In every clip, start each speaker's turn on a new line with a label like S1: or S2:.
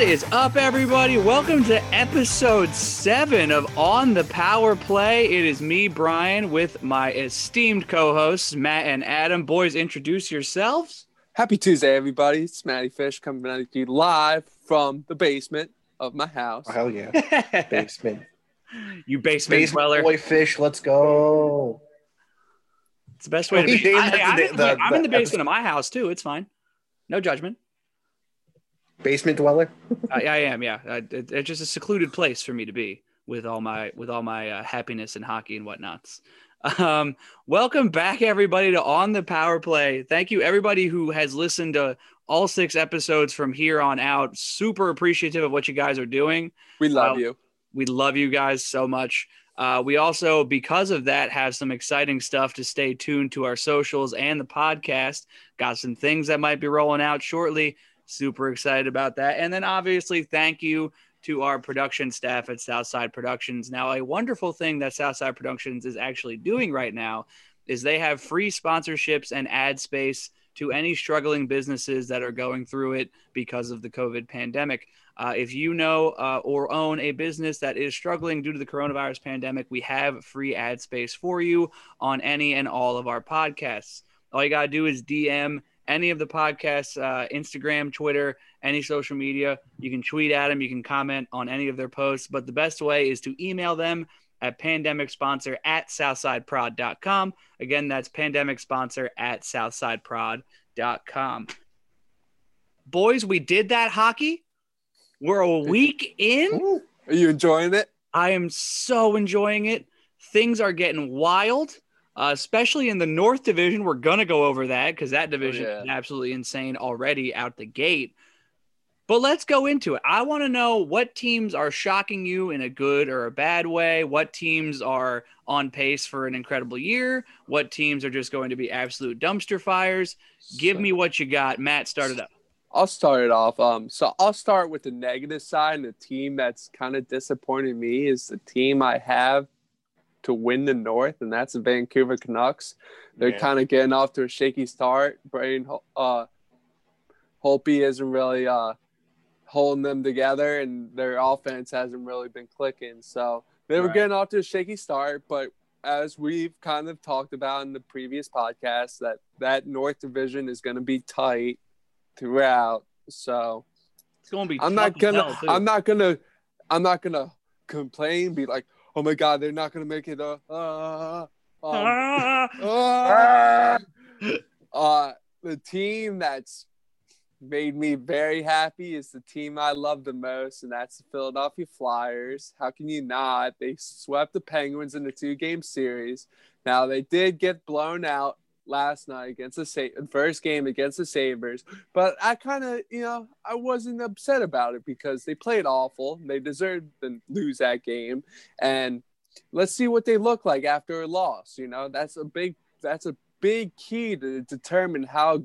S1: What is up, everybody? Welcome to episode seven of On the Power Play. It is me, Brian, with my esteemed co hosts, Matt and Adam. Boys, introduce yourselves.
S2: Happy Tuesday, everybody. It's Matty Fish coming at you live from the basement of my house.
S3: Oh, hell yeah. Basement.
S1: you basement,
S3: Basement
S1: dweller.
S3: boy fish, let's go.
S1: It's the best way to be.
S3: named
S1: I,
S3: it
S1: am
S3: the-
S1: in,
S3: the-
S1: I'm in the
S3: the
S1: basement of my house, too. It's fine. No judgment.
S3: Basement dweller.
S1: I, I am, yeah. I, it, it's just a secluded place for me to be with all my with all my uh, happiness and hockey and whatnots. Um, welcome back, everybody, to On the Power Play. Thank you, everybody who has listened to all six episodes from here on out. Super appreciative of what you guys are doing.
S2: We love
S1: Well,
S2: you.
S1: We love you guys so much. Uh, we also, because of that, have some exciting stuff to stay tuned to our socials and the podcast. Got some things that might be rolling out shortly. Super excited about that. And then, obviously, thank you to our production staff at Southside Productions. Now, a wonderful thing that Southside Productions is actually doing right now is they have free sponsorships and ad space to any struggling businesses that are going through it because of the COVID pandemic. Uh, if you know uh, or own a business that is struggling due to the coronavirus pandemic, we have free ad space for you on any and all of our podcasts. All you got to do is DM any of the podcasts, uh, Instagram, Twitter, any social media. You can tweet at them, you can comment on any of their posts, but the best way is to email them at pandemic sponsor at southsideprod.com. Again, that's pandemic sponsor at southsideprod.com. Boys, we did that hockey. We're a week in.
S3: Ooh.
S2: Are you enjoying it?
S1: I am so enjoying it. Things are getting wild, uh, especially in the North Division. We're going to go over that because that division
S2: yeah.
S1: is absolutely insane already out the gate. But let's go into it. I want to know what teams are shocking you in a good or a bad way. What teams are on pace for an incredible year? What teams are just going to be absolute dumpster fires? Give me what you got. Matt, start it up.
S2: I'll start it off. Um, so I'll start with the negative side, and the team that's kind of disappointing me is the team I have to win the North, and that's the Vancouver Canucks. They're
S3: Yeah.
S2: kind of getting off to a shaky start. Braden, uh, Holtby isn't really uh holding them together, and their offense hasn't really been clicking. So they were
S1: Right.
S2: getting off to a shaky start, but as we've kind of talked about in the previous podcast, that that North Division is going to be tight throughout. So
S1: It's going to be
S2: I'm not gonna. I'm not gonna I'm not gonna complain. Be like, oh my god, they're not gonna make it. Uh, uh, um,
S1: Ah!
S2: uh, uh, the team that's made me very happy is the team I love the most, and that's the Philadelphia Flyers. How can you not? They swept the Penguins in the two game series. Now they did get blown out last night against the Sa- first game against the Sabres, but I kind of, you know, I wasn't upset about it because they played awful. They deserved to lose that game, and let's see what they look like after a loss. You know, that's a big that's a big key to determine how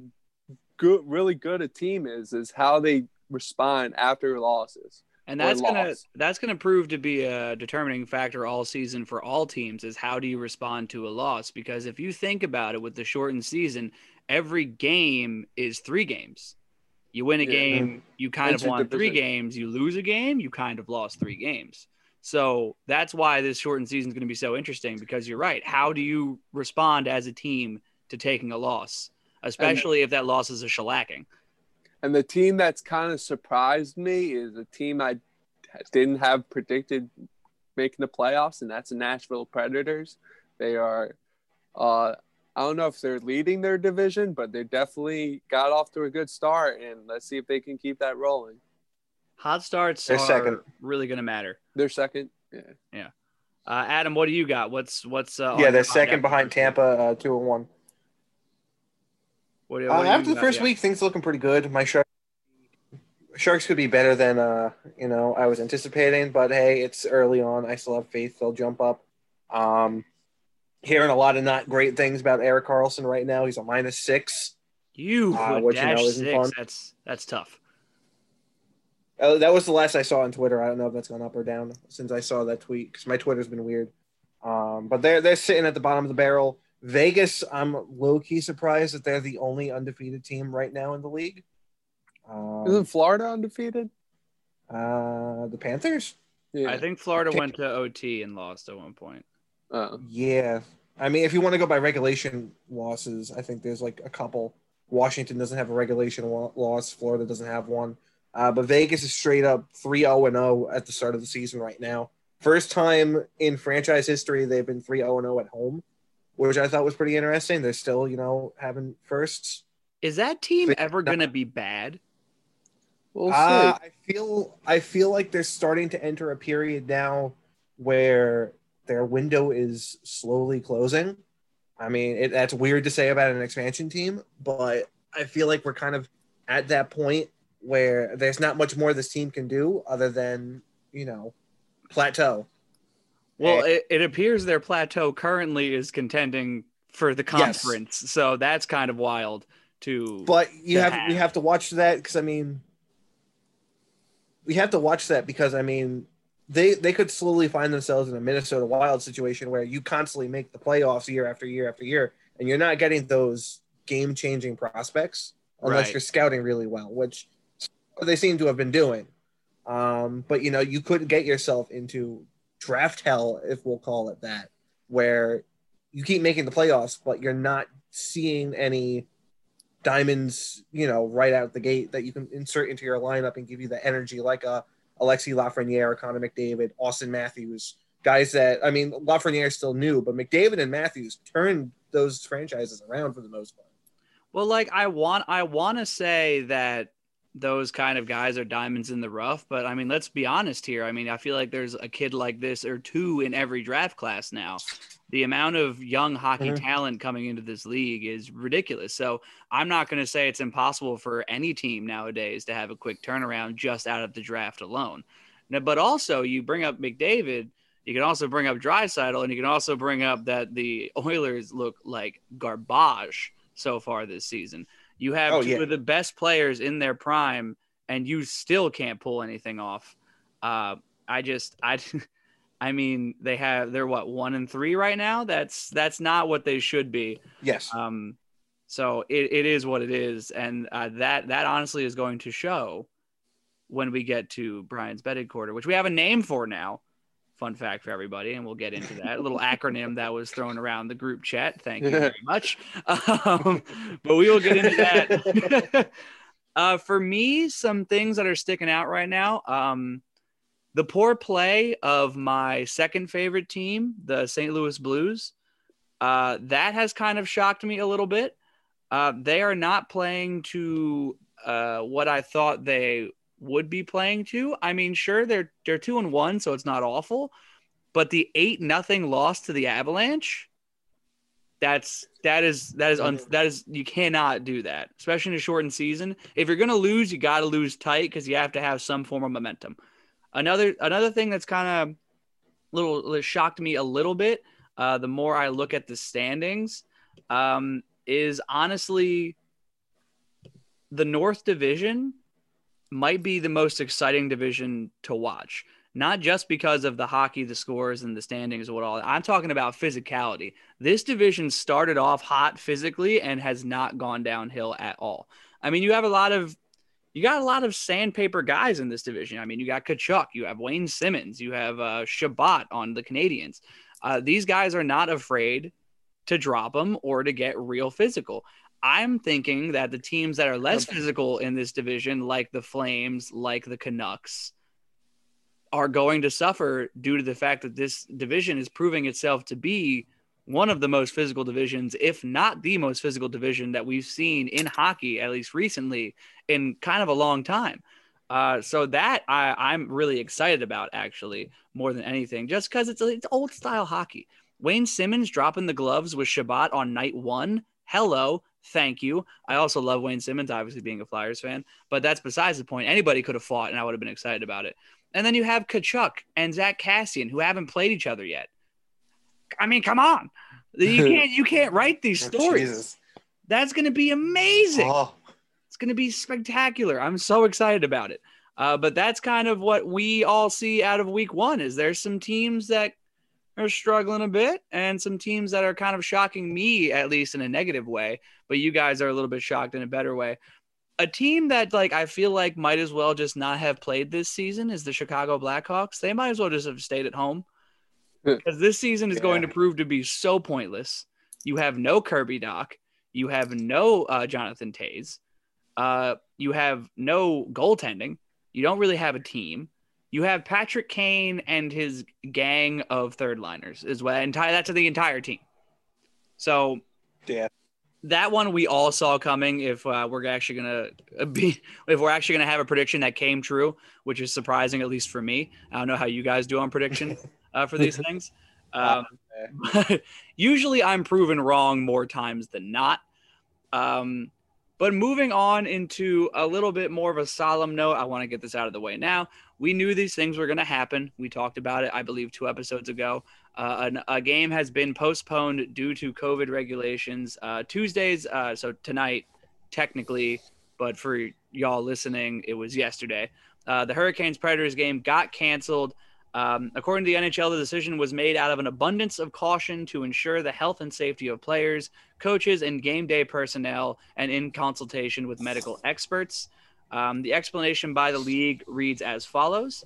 S2: good, really good a team is, is how they respond after losses.
S1: And that's gonna
S2: loss.
S1: that's gonna prove to be a determining factor all season for all teams is how do you respond to a loss? Because if you think about it, with the shortened season, every game is three games. You win a
S2: Yeah.
S1: game, you kind of won three games. You lose a game, you kind of lost three games. So that's why this shortened season is going to be so interesting because you're right. How do you respond as a team to taking a loss, especially if that loss is a shellacking?
S2: And the team that's kind of surprised me is a team I didn't have predicted making the playoffs, and that's the Nashville Predators. They are, uh, I don't know if they're leading their division, but they definitely got off to a good start, and let's see if they can keep that rolling.
S1: Hot starts
S3: They're
S1: are
S3: second.
S1: really going to matter.
S2: They're second. Yeah.
S1: Uh, Adam, what do you got? What's what's uh, on
S3: yeah, they're second behind
S1: the first week?
S3: Tampa, uh, two and one.
S1: What
S3: Uh,
S1: you
S3: after the first
S1: Yeah.
S3: week, things looking pretty good. My shark Sharks could be better than uh, you know I was anticipating, but hey, it's early on. I still have faith they'll jump up. Um, hearing a lot of not great things about Erik Karlsson right now. He's a minus six.
S1: you
S3: Uh, what you know isn't
S1: six.
S3: fun.
S1: That's that's tough.
S3: Uh, that was the last I saw on Twitter. I don't know if that's gone up or down since I saw that tweet because my Twitter's been weird. Um, but they're they're sitting at the bottom of the barrel. Vegas, I'm low key surprised that they're the only undefeated team right now in the league. Um,
S2: Isn't Florida undefeated?
S3: Uh, the Panthers.
S2: Yeah.
S1: I think Florida went to OT and lost at one point.
S2: Oh.
S3: Yeah, I mean, if you want to go by regulation losses, I think there's like a couple. Washington doesn't have a regulation lo- loss. Florida doesn't have one. Uh, but Vegas is straight up 3 0 and 0 at the start of the season right now. First time in franchise history they've been 3 0 and 0 at home, which I thought was pretty interesting. They're still, you know, having firsts.
S1: Is that team
S3: Think-
S1: ever going to be bad?
S2: We'll
S3: Uh. I feel I feel like they're starting to enter a period now where their window is slowly closing. I mean, it, that's weird to say about an expansion team, but I feel like we're kind of at that point where there's not much more this team can do other than you know plateau.
S1: Well,
S3: Eh.
S1: it, it appears their plateau currently is contending for the
S3: Yes.
S1: conference. So that's kind of wild to
S3: But you
S1: to
S3: have
S1: have.
S3: we have to watch that because I mean, we have to watch that because I mean, they they could slowly find themselves in a Minnesota Wild situation where you constantly make the playoffs year after year after year, and you're not getting those game changing prospects unless
S1: Right.
S3: you're scouting really well, which they seem to have been doing. Um, but you know, you could get yourself into draft hell, if we'll call it that, where you keep making the playoffs, but you're not seeing any diamonds, you know, right out the gate that you can insert into your lineup and give you the energy like a Alexi Lafreniere, Connor McDavid, Auston Matthews, guys that I mean Lafreniere is still new, but McDavid and Matthews turned those franchises around for the most part.
S1: Well, like I want I want to say that those kind of guys are diamonds in the rough, but I mean, let's be honest here. I mean, I feel like there's a kid like this or two in every draft class now. The amount of young hockey
S3: Mhm.
S1: talent coming into this league is ridiculous. So I'm not going to say it's impossible for any team nowadays to have a quick turnaround just out of the draft alone. Now, but also, you bring up McDavid, you can also bring up Draisaitl, and you can also bring up that the Oilers look like garbage so far this season. You have
S3: Oh,
S1: two
S3: yeah.
S1: of the best players in their prime, and you still can't pull anything off. Uh, I just, I, I mean, they have they're what one and three right now. That's that's not what they should be.
S3: Yes.
S1: Um, so it, it is what it is, and uh, that that honestly is going to show when we get to Brian's betting corner, which we have a name for now. Fun fact for everybody, and we'll get into that a little acronym that was thrown around the group chat. Thank you very much. Um, but we will get into that. uh, for me, some things that are sticking out right now. Um, the poor play of my second favorite team, the St. Louis Blues, uh, that has kind of shocked me a little bit. Uh, they are not playing to uh, what I thought they would be playing to. I mean, sure they're they're two and one, so it's not awful, but the eight nothing loss to the Avalanche, that's that is that is un, that is you cannot do that, especially in a shortened season. If you're gonna lose, you got to lose tight because you have to have some form of momentum. Another another thing that's kind of little that shocked me a little bit. Uh, the more I look at the standings, um, is honestly the North Division might be the most exciting division to watch. Not just because of the hockey, the scores, and the standings, what all. I'm talking about physicality. This division started off hot physically and has not gone downhill at all. I mean, you have a lot of you got a lot of sandpaper guys in this division. I mean, you got Tkachuk, you have Wayne Simmonds, you have uh, Shabbat on the Canadiens. Uh, these guys are not afraid to drop them or to get real physical. I'm thinking that the teams that are less physical in this division, like the Flames, like the Canucks, are going to suffer due to the fact that this division is proving itself to be one of the most physical divisions, if not the most physical division that we've seen in hockey, at least recently, in kind of a long time. Uh, so that I, I'm really excited about, actually, more than anything, just because it's, it's old style hockey. Wayne Simmonds dropping the gloves with Shabbat on night one. Hello, thank you. I also love Wayne Simmonds, obviously being a Flyers fan, but that's besides the point. Anybody could have fought, and I would have been excited about it. And then you have Tkachuk and Zack Kassian, who haven't played each other yet. I mean, come on, you can't you can't write these stories.
S3: Jesus.
S1: That's going to be amazing.
S3: Oh,
S1: It's going to be spectacular. I'm so excited about it. Uh, but that's kind of what we all see out of week one is there's some teams that are struggling a bit and some teams that are kind of shocking me, at least in a negative way. But you guys are a little bit shocked in a better way. a team that like I feel like might as well just not have played this season is the Chicago Blackhawks. They might as well just have stayed at home because this season is going to prove to be so pointless. You have no Kirby Dach, you have no uh, Jonathan Toews, uh, you have no goaltending. You don't really have a team. You have Patrick Kane and his gang of third liners as well, and tie that to the entire team. So
S3: Yeah.
S1: that one we all saw coming. If uh, we're actually gonna be, if we're actually gonna have a prediction that came true, which is surprising at least for me. I don't know how you guys do on prediction uh, for these things. Um, usually I'm proven wrong more times than not. Um, but moving on into a little bit more of a solemn note, I want to get this out of the way now. We knew these things were going to happen. We talked about it, I believe, two episodes ago. Uh, an, a game has been postponed due to COVID regulations. Uh, Tuesdays, uh, so tonight, technically, but for y'all listening, it was yesterday. Uh, the Hurricanes Predators game got canceled. Um, according to the NHL, the decision was made out of an abundance of caution to ensure the health and safety of players, coaches, and game day personnel, and in consultation with medical experts. Um, the explanation by the league reads as follows.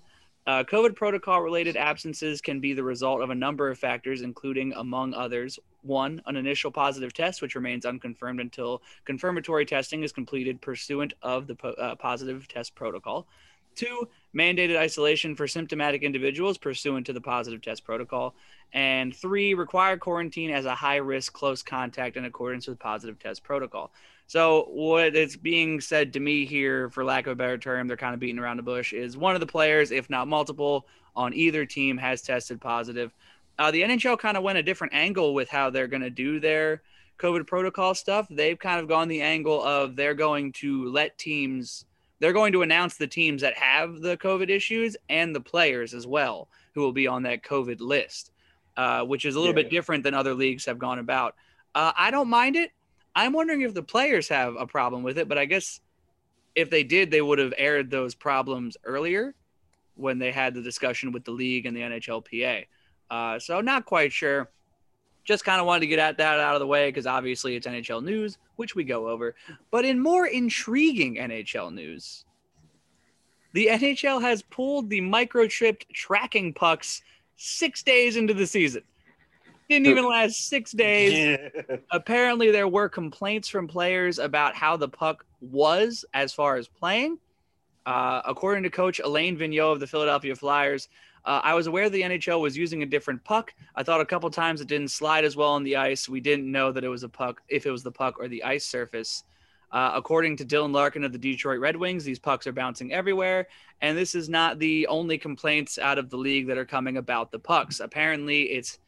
S1: Uh, COVID protocol related absences can be the result of a number of factors, including, among others, one, an initial positive test, which remains unconfirmed until confirmatory testing is completed pursuant of the po- uh, positive test protocol. Two, mandated isolation for symptomatic individuals pursuant to the positive test protocol. And three, required quarantine as a high risk close contact in accordance with positive test protocol. So, what is being said to me here, for lack of a better term, they're kind of beating around the bush, is one of the players, if not multiple, on either team has tested positive. Uh, the NHL kind of went a different angle with how they're going to do their COVID protocol stuff. They've kind of gone the angle of they're going to let teams, they're going to announce the teams that have the COVID issues and the players as well who will be on that COVID list, uh, which is a little
S3: Yeah.
S1: bit different than other leagues have gone about. Uh, I don't mind it. I'm wondering if the players have a problem with it, but I guess if they did, they would have aired those problems earlier when they had the discussion with the league and the NHLPA. Uh, so not quite sure. Just kind of wanted to get at that out of the way because obviously it's NHL news, which we go over. But in more intriguing NHL news, the NHL has pulled the microchipped tracking pucks six days into the season. Didn't even last six days
S3: Yeah.
S1: apparently there were complaints from players about how the puck was as far as playing. Uh, according to coach Alain Vigneault of the Philadelphia Flyers, uh, I was aware the NHL was using a different puck. I thought a couple times it didn't slide as well on the ice. We didn't know that it was a puck, if it was the puck or the ice surface. Uh, according to Dylan Larkin of the Detroit Red Wings, these pucks are bouncing everywhere. And this is not the only complaints out of the league that are coming about the pucks. Apparently, it's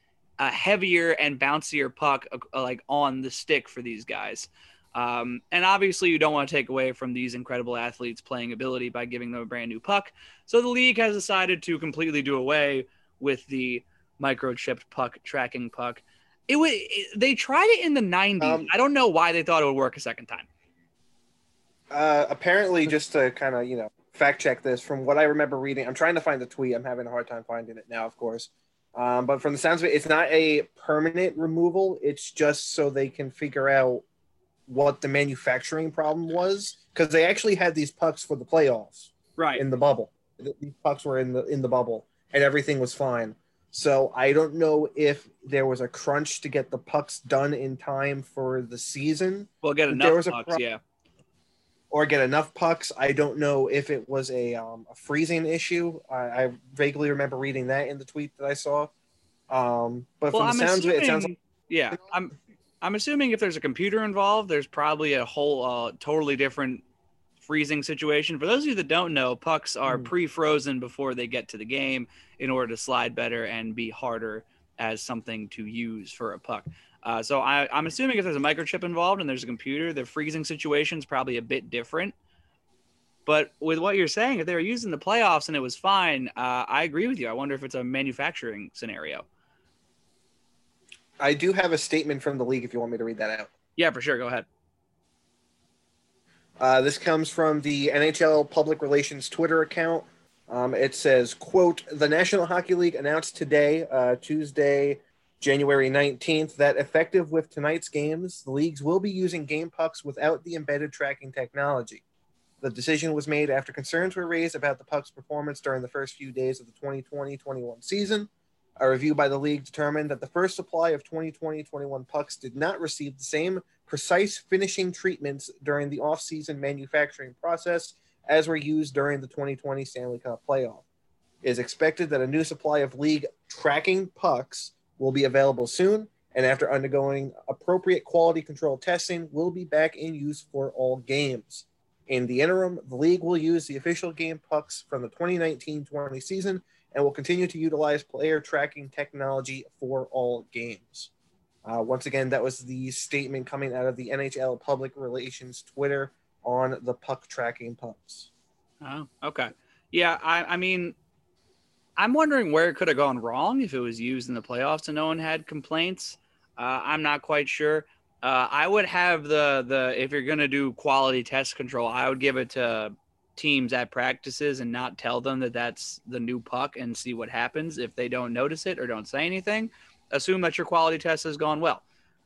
S1: a heavier and bouncier puck uh, like on the stick for these guys. Um, and obviously, you don't want to take away from these incredible athletes' playing ability by giving them a brand new puck. So the league has decided to completely do away with the microchipped puck tracking puck. It was they tried it in the 90s.
S3: Um,
S1: I don't know why they thought it would work a second time.
S3: Uh, apparently, just to kind of you know fact check this, from what I remember reading, I'm trying to find the tweet. I'm having a hard time finding it now, of course. Um, but from the sounds of it, it's not a permanent removal. It's just so they can figure out what the manufacturing problem was because they actually had these pucks for the playoffs
S1: Right.
S3: in the bubble. These pucks were in the in the bubble, and everything was fine. So I don't know if there was a crunch to get the pucks done in time for the season
S1: We'll get enough pucks.
S3: pro-
S1: yeah.
S3: Or get enough pucks. I don't know if it was a, um, a freezing issue. I, I vaguely remember reading that in the tweet that I saw. Um, but
S1: Well,
S3: from
S1: I'm
S3: the sounds
S1: assuming,
S3: of it, it sounds like
S1: yeah, I'm I'm assuming if there's a computer involved, there's probably a whole uh, totally different freezing situation. For those of you that don't know, pucks are
S3: Hmm.
S1: pre-frozen before they get to the game in order to slide better and be harder as something to use for a puck. Uh, so I, I'm assuming if there's a microchip involved and there's a computer, the freezing situation is probably a bit different. But with what you're saying, if they were using the playoffs and it was fine, uh, I agree with you. I wonder if it's a manufacturing scenario.
S3: I do have a statement from the league if you want me to read that out.
S1: Yeah, for sure. Go ahead.
S3: Uh, this comes from the NHL Public Relations Twitter account. Um, it says, "quote The National Hockey League announced today, uh, Tuesday, January 19th, that effective with tonight's games, the leagues will be using game pucks without the embedded tracking technology. The decision was made after concerns were raised about the puck's performance during the first few days of the 2020 21 season. A review by the league determined that the first supply of 2020 21 pucks did not receive the same precise finishing treatments during the off-season manufacturing process as were used during the 2020 Stanley Cup playoff. It is expected that a new supply of league tracking pucks will be available soon, and after undergoing appropriate quality control testing, will be back in use for all games. In the interim, the league will use the official game pucks from the 2019 20 season and will continue to utilize player tracking technology for all games. Uh, once again, that was the statement coming out of the NHL Public Relations Twitter on the puck tracking pucks.
S1: Oh, okay. Yeah, I, I mean, I'm wondering where it could have gone wrong if it was used in the playoffs and no one had complaints. Uh, I'm not quite sure. Uh, I would have the the if you're gonna do quality test control, I would give it to teams at practices and not tell them that that's the new puck and see what happens if they don't notice it or don't say anything. Assume that your quality test has gone well.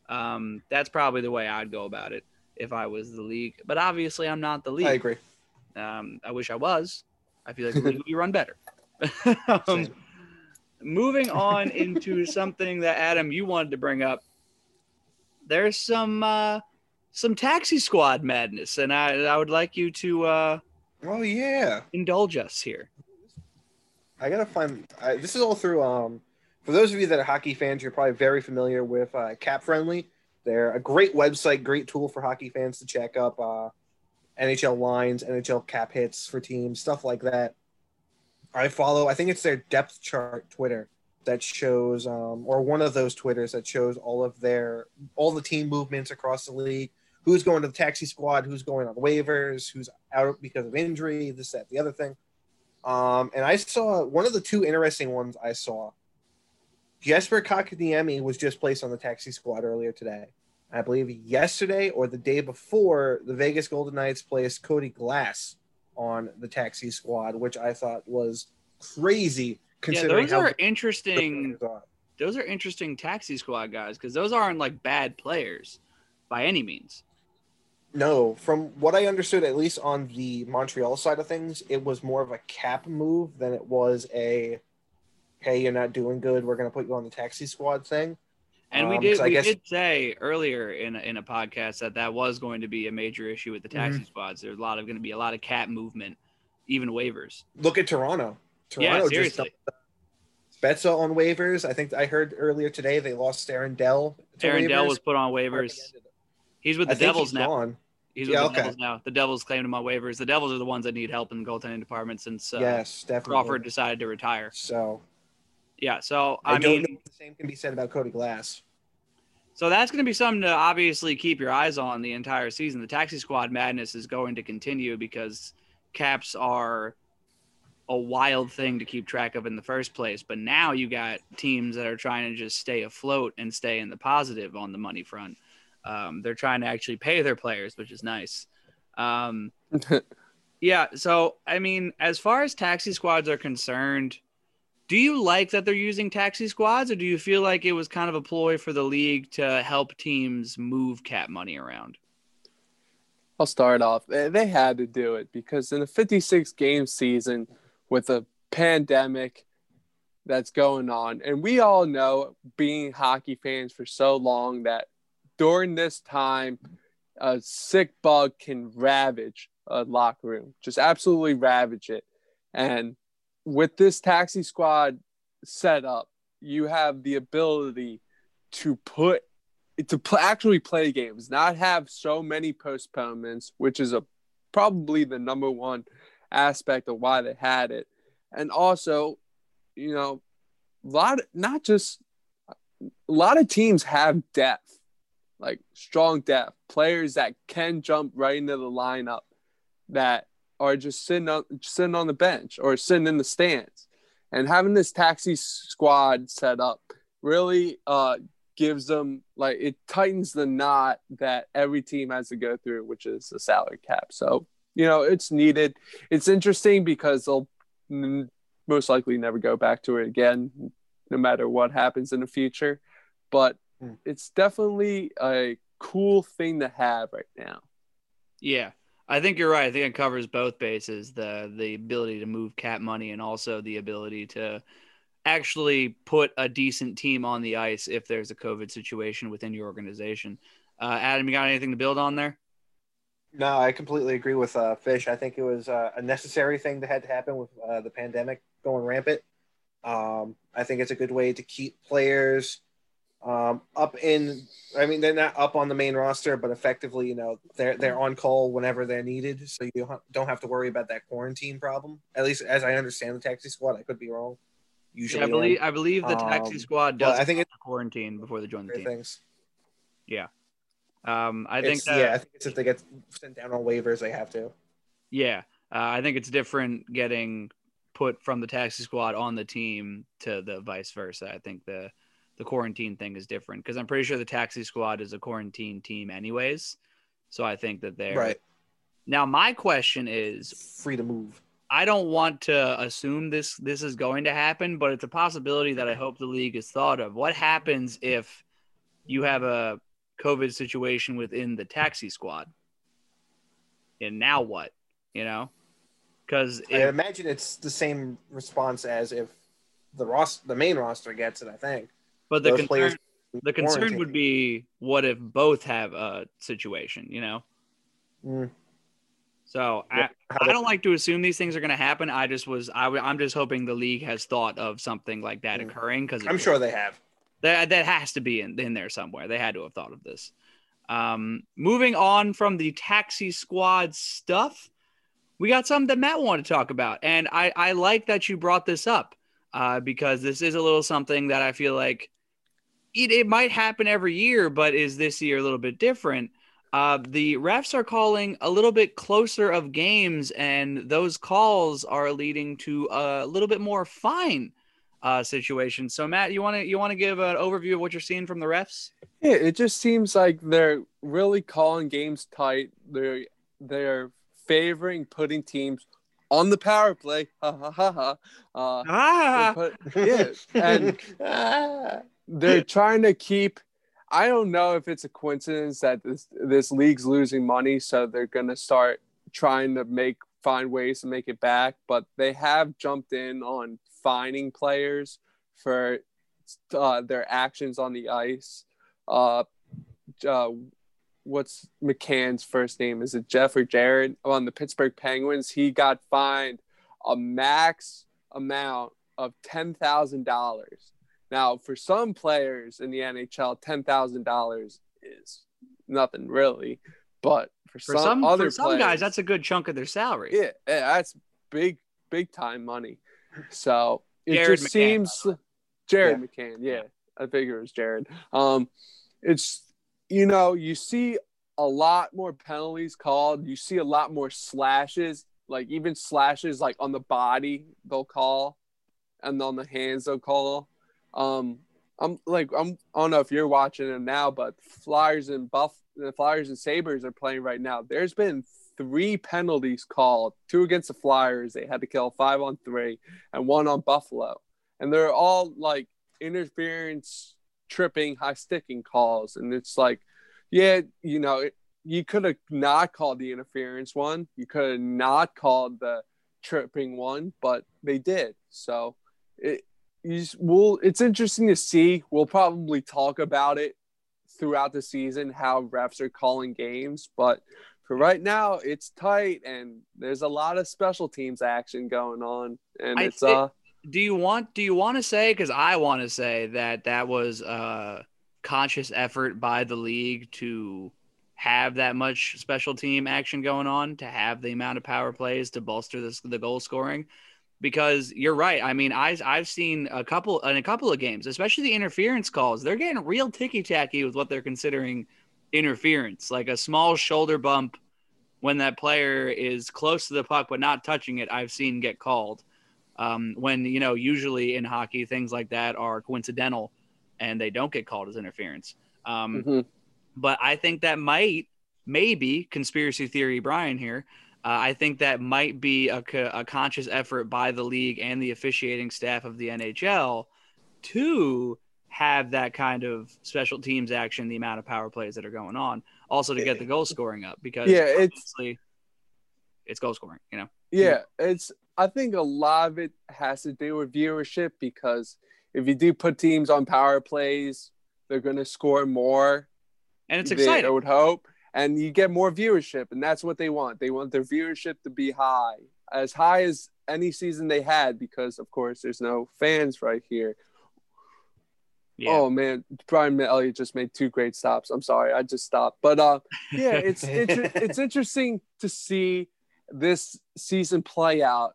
S1: Um, that's probably the way I'd go about it if I was the league. But obviously, I'm not the league.
S3: I agree.
S1: Um, I wish I was. I feel like the league would be run better. um, moving on into something that Adam you wanted to bring up. There's some uh, some taxi squad madness, and I I would like you to uh,
S3: Oh yeah,
S1: indulge us here.
S3: I gotta find. I, this is all through. Um, for those of you that are hockey fans, you're probably very familiar with uh, Cap Friendly. They're a great website, great tool for hockey fans to check up uh, NHL lines, NHL cap hits for teams, stuff like that. I follow. I think it's their depth chart Twitter that shows, um, or one of those Twitters that shows all of their all the team movements across the league. Who's going to the taxi squad? Who's going on waivers? Who's out because of injury? This, that, the other thing. Um, and I saw one of the two interesting ones I saw. Jesper Kotkaniemi was just placed on the taxi squad earlier today. I believe yesterday or the day before, the Vegas Golden Knights placed Cody Glass on the taxi squad, which I thought was crazy. Considering
S1: yeah, those are interesting. Those are interesting taxi squad guys because those aren't like bad players by any means.
S3: No, from what I understood, at least on the Montreal side of things, it was more of a cap move than it was a, hey, you're not doing good. We're going to put you on the taxi squad thing.
S1: And we did we guess... did say earlier in a, in a podcast that that was going to be a major issue with the taxi mm-hmm. squads. There's a lot of going to be a lot of cap movement, even waivers.
S3: Look at Toronto. Toronto
S1: yeah, seriously.
S3: just Spezza on waivers. I think I heard earlier today they lost Aaron Dell.
S1: Aaron Dell was put on waivers. He's with the Devils now. Gone. He's with yeah, the okay. Devils now. The Devils claimed him on waivers. The Devils are the ones that need help in the goaltending department since uh,
S3: yes, definitely.
S1: Crawford decided to retire.
S3: So,
S1: yeah. So I,
S3: I
S1: mean,
S3: the same can be said about Cody Glass.
S1: So that's going to be something to obviously keep your eyes on the entire season. The taxi squad madness is going to continue because caps are a wild thing to keep track of in the first place. But now you got teams that are trying to just stay afloat and stay in the positive on the money front. Um, they're trying to actually pay their players, which is nice. Um, yeah. So, I mean, as far as taxi squads are concerned, do you like that they're using taxi squads, or do you feel like it was kind of a ploy for the league to help teams move cap money around?
S2: I'll start off. They had to do it because in a 56 game season with a pandemic that's going on, and we all know, being hockey fans for so long, that during this time, a sick bug can ravage a locker room, just absolutely ravage it. And with this taxi squad set up, you have the ability to put to pl- actually play games, not have so many postponements, which is a probably the number one aspect of why they had it, and also, you know, a lot not just a lot of teams have depth like strong depth, players that can jump right into the lineup that are just sitting on sitting on the bench or sitting in the stands. And having this taxi squad set up really uh, gives them like it tightens the knot that every team has to go through, which is the salary cap. So you know it's needed. It's interesting because they'll most likely never go back to it again, no matter what happens in the future. But it's definitely a cool thing to have right now.
S1: Yeah. I think you're right. I think it covers both bases the the ability to move cap money and also the ability to actually put a decent team on the ice if there's a COVID situation within your organization. Uh, Adam, you got anything to build on there?
S3: No, I completely agree with uh, Fish. I think it was uh, a necessary thing that had to happen with uh, the pandemic going rampant. Um, I think it's a good way to keep players um, up in. I mean, they're not up on the main roster, but effectively, you know, they're they're on call whenever they're needed, so you don't have to worry about that quarantine problem. At least, as I understand the taxi squad, I could be wrong.
S1: Usually, yeah, I believe I believe the taxi um, squad does.
S3: I think it's
S1: quarantine before they join the team.
S3: Things.
S1: Yeah. Um, I think that,
S3: yeah, I think it's if they get sent down on waivers, they have to.
S1: Yeah, uh, I think it's different getting put from the taxi squad on the team to the vice versa. I think the the quarantine thing is different because I'm pretty sure the taxi squad is a quarantine team anyways. So I think that they're
S3: right.
S1: Now my question is
S3: free to move.
S1: I don't want to assume this this is going to happen, but it's a possibility that I hope the league has thought of. What happens if you have a COVID situation within the taxi squad. And now what? You know? Because
S3: I imagine it's the same response as if the roster, the main roster gets it. I think.
S1: But the concern, players the concern would be what if both have a situation? You know.
S3: Mm.
S1: So I, I don't like to assume these things are going to happen. I just was I, I'm just hoping the league has thought of something like that mm. occurring because
S3: I'm sure they have.
S1: That that has to be in, in there somewhere. They had to have thought of this. Um, moving on from the taxi squad stuff, we got something that Matt wanted to talk about, and I I like that you brought this up uh, because this is a little something that I feel like it, it might happen every year, but is this year a little bit different? Uh, the refs are calling a little bit closer of games, and those calls are leading to a little bit more fine uh, situation. So Matt, you want to you want to give an overview of what you're seeing from the refs?
S2: Yeah, it just seems like they're really calling games tight. They're they're favoring putting teams on the power play. Ha ha ha ha. Uh,
S1: ah.
S2: Put, yeah, and they're trying to keep. I don't know if it's a coincidence that this this league's losing money, so they're gonna start trying to make find ways to make it back. But they have jumped in on fining players for uh, their actions on the ice. Uh, uh, what's McCann's first name? Is it Jeff or Jared on the Pittsburgh Penguins? He got fined a max amount of ten thousand dollars. Now, for some players in the NHL, ten thousand dollars is nothing really, but for, for some, some, other
S1: for some
S2: players,
S1: guys, that's a good chunk of their salary.
S2: Yeah, that's big, big time money. So it Jared just McCann, seems Jared yeah. McCann. Yeah, I figure it was Jared. Um, it's you know you see a lot more penalties called. You see a lot more slashes, like even slashes like on the body they'll call, and on the hands they'll call. Um, I'm like I'm I don't know if you're watching them now, but Flyers and Buff the Flyers and Sabres are playing right now. There's been three penalties called two against the Flyers. They had to kill five on three and one on Buffalo. And they're all like interference, tripping, high sticking calls. And it's like, yeah, you know, it, you could have not called the interference one. You could have not called the tripping one, but they did. So it, just, we'll, it's interesting to see. We'll probably talk about it throughout the season how refs are calling games, but for right now, it's tight and there's a lot of special teams action going on, and it's uh.
S1: Do you want? Do you want to say? Because I want to say that that was a conscious effort by the league to have that much special team action going on, to have the amount of power plays to bolster this, the goal scoring. Because you're right. I mean, I, I've seen a couple in a couple of games, especially the interference calls. They're getting real ticky tacky with what they're considering interference, like a small shoulder bump when that player is close to the puck but not touching it. I've seen get called. Um, when you know, usually in hockey, things like that are coincidental and they don't get called as interference. Um, mm-hmm. But I think that might, maybe, conspiracy theory, Brian here. Uh, I think that might be a, a conscious effort by the league and the officiating staff of the NHL to have that kind of special teams action, the amount of power plays that are going on, also to get the goal scoring up because
S2: yeah, it's
S1: It's goal scoring. You know.
S2: Yeah, it's. I think a lot of it has to do with viewership because if you do put teams on power plays, they're going to score more.
S1: And it's exciting.
S2: I would hope, and you get more viewership, and that's what they want. They want their viewership to be high, as high as any season they had, because of course there's no fans right here.
S1: yeah.
S2: Oh man, Brian Elliott just made two great stops. I'm sorry, I just stopped. But uh, yeah, it's it's it's interesting to see this season play out.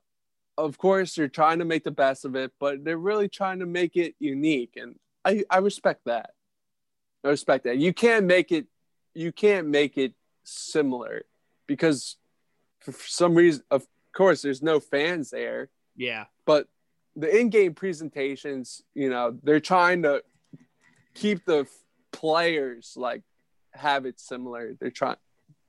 S2: Of course, they're trying to make the best of it, but they're really trying to make it unique, and I I respect that. I respect that. You can't make it you can't make it similar because for some reason, of course, there's no fans there
S1: yeah.
S2: but the in-game presentations you know they're trying to keep the players like have it similar they're trying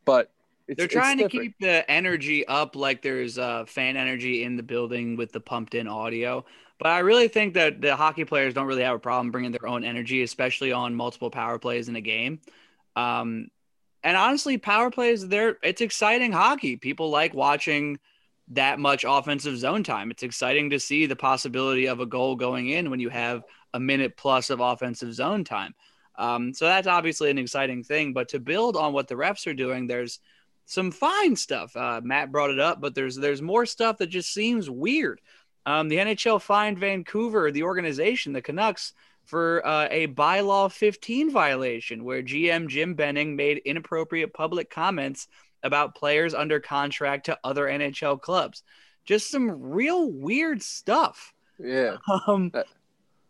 S2: but it's,
S1: They're trying to
S2: different.
S1: keep the energy up, like there's uh, fan energy in the building with the pumped in audio. But I really think that the hockey players don't really have a problem bringing their own energy, especially on multiple power plays in a game. Um, and honestly, power plays, they're it's exciting hockey. People like watching that much offensive zone time. It's exciting to see the possibility of a goal going in when you have a minute plus of offensive zone time. Um, so that's obviously an exciting thing. But to build on what the refs are doing, there's some fine stuff. Uh, Matt brought it up, but there's there's more stuff that just seems weird. Um, the NHL fined Vancouver, the organization, the Canucks, for uh, a bylaw 15 violation where GM Jim Benning made inappropriate public comments about players under contract to other NHL clubs. Just some real weird stuff.
S2: yeah
S1: Um,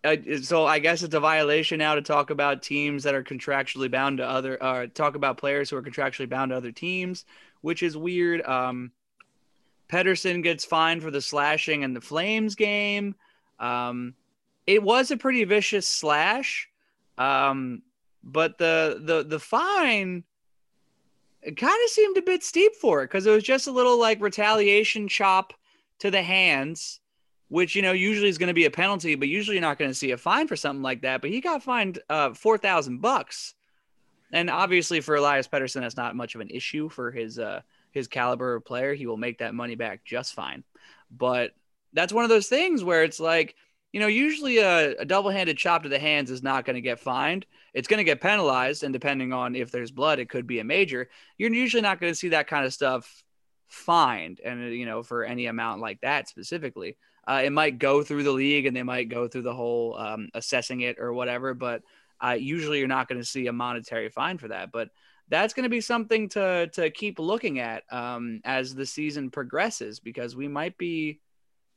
S2: Uh,
S1: so I guess it's a violation now to talk about teams that are contractually bound to other, uh, talk about players who are contractually bound to other teams, which is weird. Um, Pettersson gets fined for the slashing in the Flames game. Um, it was a pretty vicious slash, um, but the the the fine it kind of seemed a bit steep for it because it was just a little like retaliation chop to the hands which you know usually is going to be a penalty, but usually you're not going to see a fine for something like that. But he got fined uh, four thousand bucks, and obviously for Elias Pettersson, that's not much of an issue for his uh, his caliber of player. He will make that money back just fine. But that's one of those things where it's like you know usually a, a double-handed chop to the hands is not going to get fined. It's going to get penalized, and depending on if there's blood, it could be a major. You're usually not going to see that kind of stuff fined, and uh, you know for any amount like that specifically uh, it might go through the league and they might go through the whole um, assessing it or whatever. But uh, usually you're not going to see a monetary fine for that. But that's going to be something to to keep looking at um, as the season progresses because we might be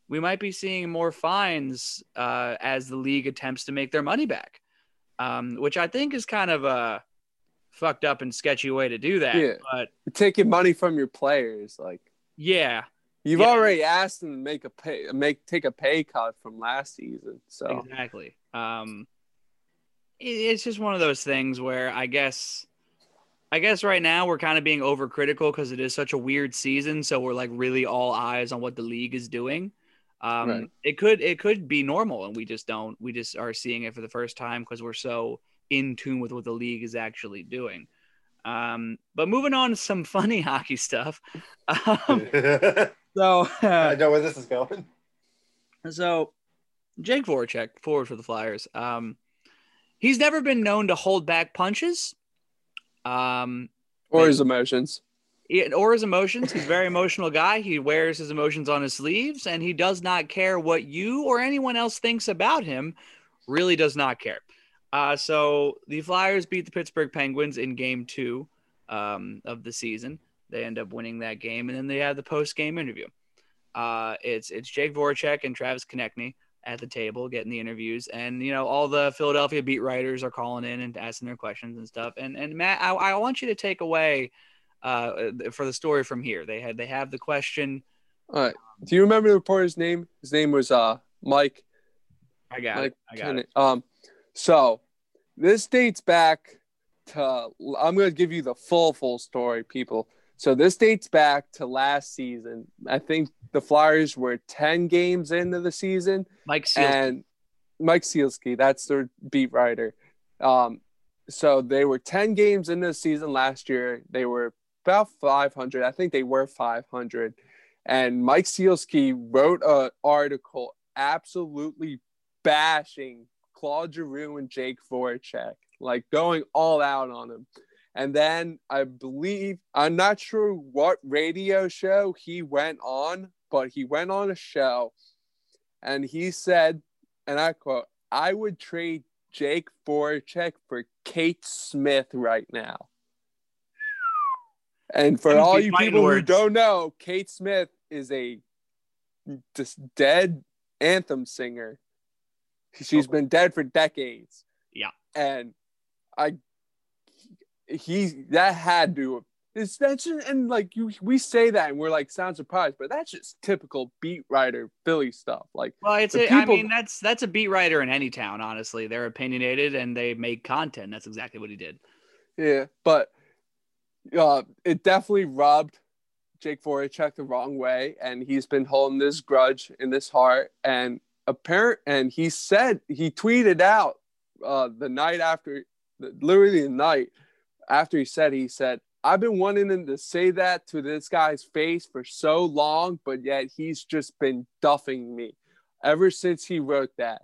S1: we might be seeing more fines uh, as the league attempts to make their money back, um, which I think is kind of a fucked up and sketchy way to do that.
S2: Yeah.
S1: But
S2: taking money from your players like
S1: yeah,
S2: you've
S1: Yeah.
S2: already asked them to make a pay make take a pay cut from last season so
S1: Exactly. Um, it, it's just one of those things where I guess, I guess right now we're kind of being overcritical because it is such a weird season. So we're like really all eyes on what the league is doing. Um,
S2: Right.
S1: it could it could be normal, and we just don't. We just are seeing it for the first time because we're so in tune with what the league is actually doing. Um, but moving on to some funny hockey stuff. Um, so
S3: I know where this is going.
S1: So, Jake Voracek, forward for the Flyers. Um, he's never been known to hold back punches, um,
S2: or his emotions
S1: he- or his emotions. He's a very emotional guy. He wears his emotions on his sleeves, and he does not care what you or anyone else thinks about him. Really does not care. Uh, so the Flyers beat the Pittsburgh Penguins in Game Two um, of the season. They end up winning that game, and then they have the post game interview. Uh, it's it's Jake Voracek and Travis Konecny at the table getting the interviews, and you know all the Philadelphia beat writers are calling in and asking their questions and stuff. And and Matt, I, I want you to take away uh, for the story from here. They had they have the question.
S2: all right do you remember the reporter's name his name was uh mike
S1: I got
S2: Mike
S1: it. I got
S2: Kennedy.
S1: it.
S2: Um, so this dates back to. I'm going to give you the full full story, people. So this dates back to last season. I think the Flyers were ten games into the season,
S1: Mike Seals.
S2: and Mike Sielski, that's their beat writer. Um, so they were ten games into the season last year. They were about 500. I think they were 500. And Mike Sielski wrote an article absolutely bashing Claude Giroux and Jake Voracek, like going all out on him. And then I believe, I'm not sure what radio show he went on, but he went on a show and he said, and I quote, I would trade Jake Voracek for Kate Smith right now. And for all you people words. who don't know, Kate Smith is a just dead anthem singer. She's been dead for decades.
S1: Yeah.
S2: And I he that had to it's that's and like you we say that and we're like sound surprised, but that's just typical beat writer Philly stuff. Like
S1: well, it's a, people, I mean that's that's a beat writer in any town, honestly. They're opinionated and they make content. That's exactly what he did.
S2: Yeah, but uh it definitely rubbed Jake Voracek the wrong way, and he's been holding this grudge in this heart. And apparent, and he said he tweeted out uh, the night after, literally the night after he said he said, "I've been wanting to say that to this guy's face for so long, but yet he's just been duffing me ever since he wrote that."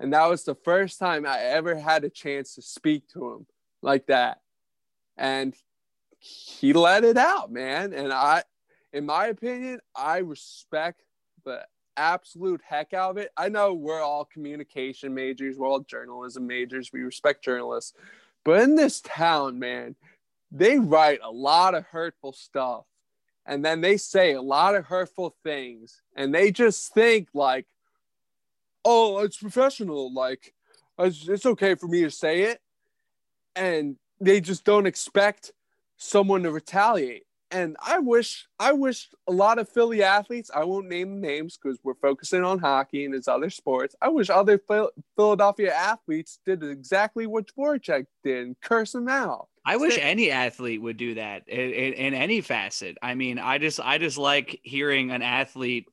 S2: And that was the first time I ever had a chance to speak to him like that. And he let it out, man. And I in my opinion, I respect the absolute heck out of it. I know we're all communication majors, we're all journalism majors, we respect journalists. But in this town, man, they write a lot of hurtful stuff. And then they say a lot of hurtful things. And they just think, like, oh, it's professional. Like, it's okay for me to say it. And they just don't expect someone to retaliate and I wish I wish a lot of Philly athletes, I won't name names because we're focusing on hockey and it's other sports. I wish other Phil- Philadelphia athletes did exactly what Voracek did and curse them out.
S1: I wish any athlete would do that in, in, in, any facet. I mean, I just I just like hearing an athlete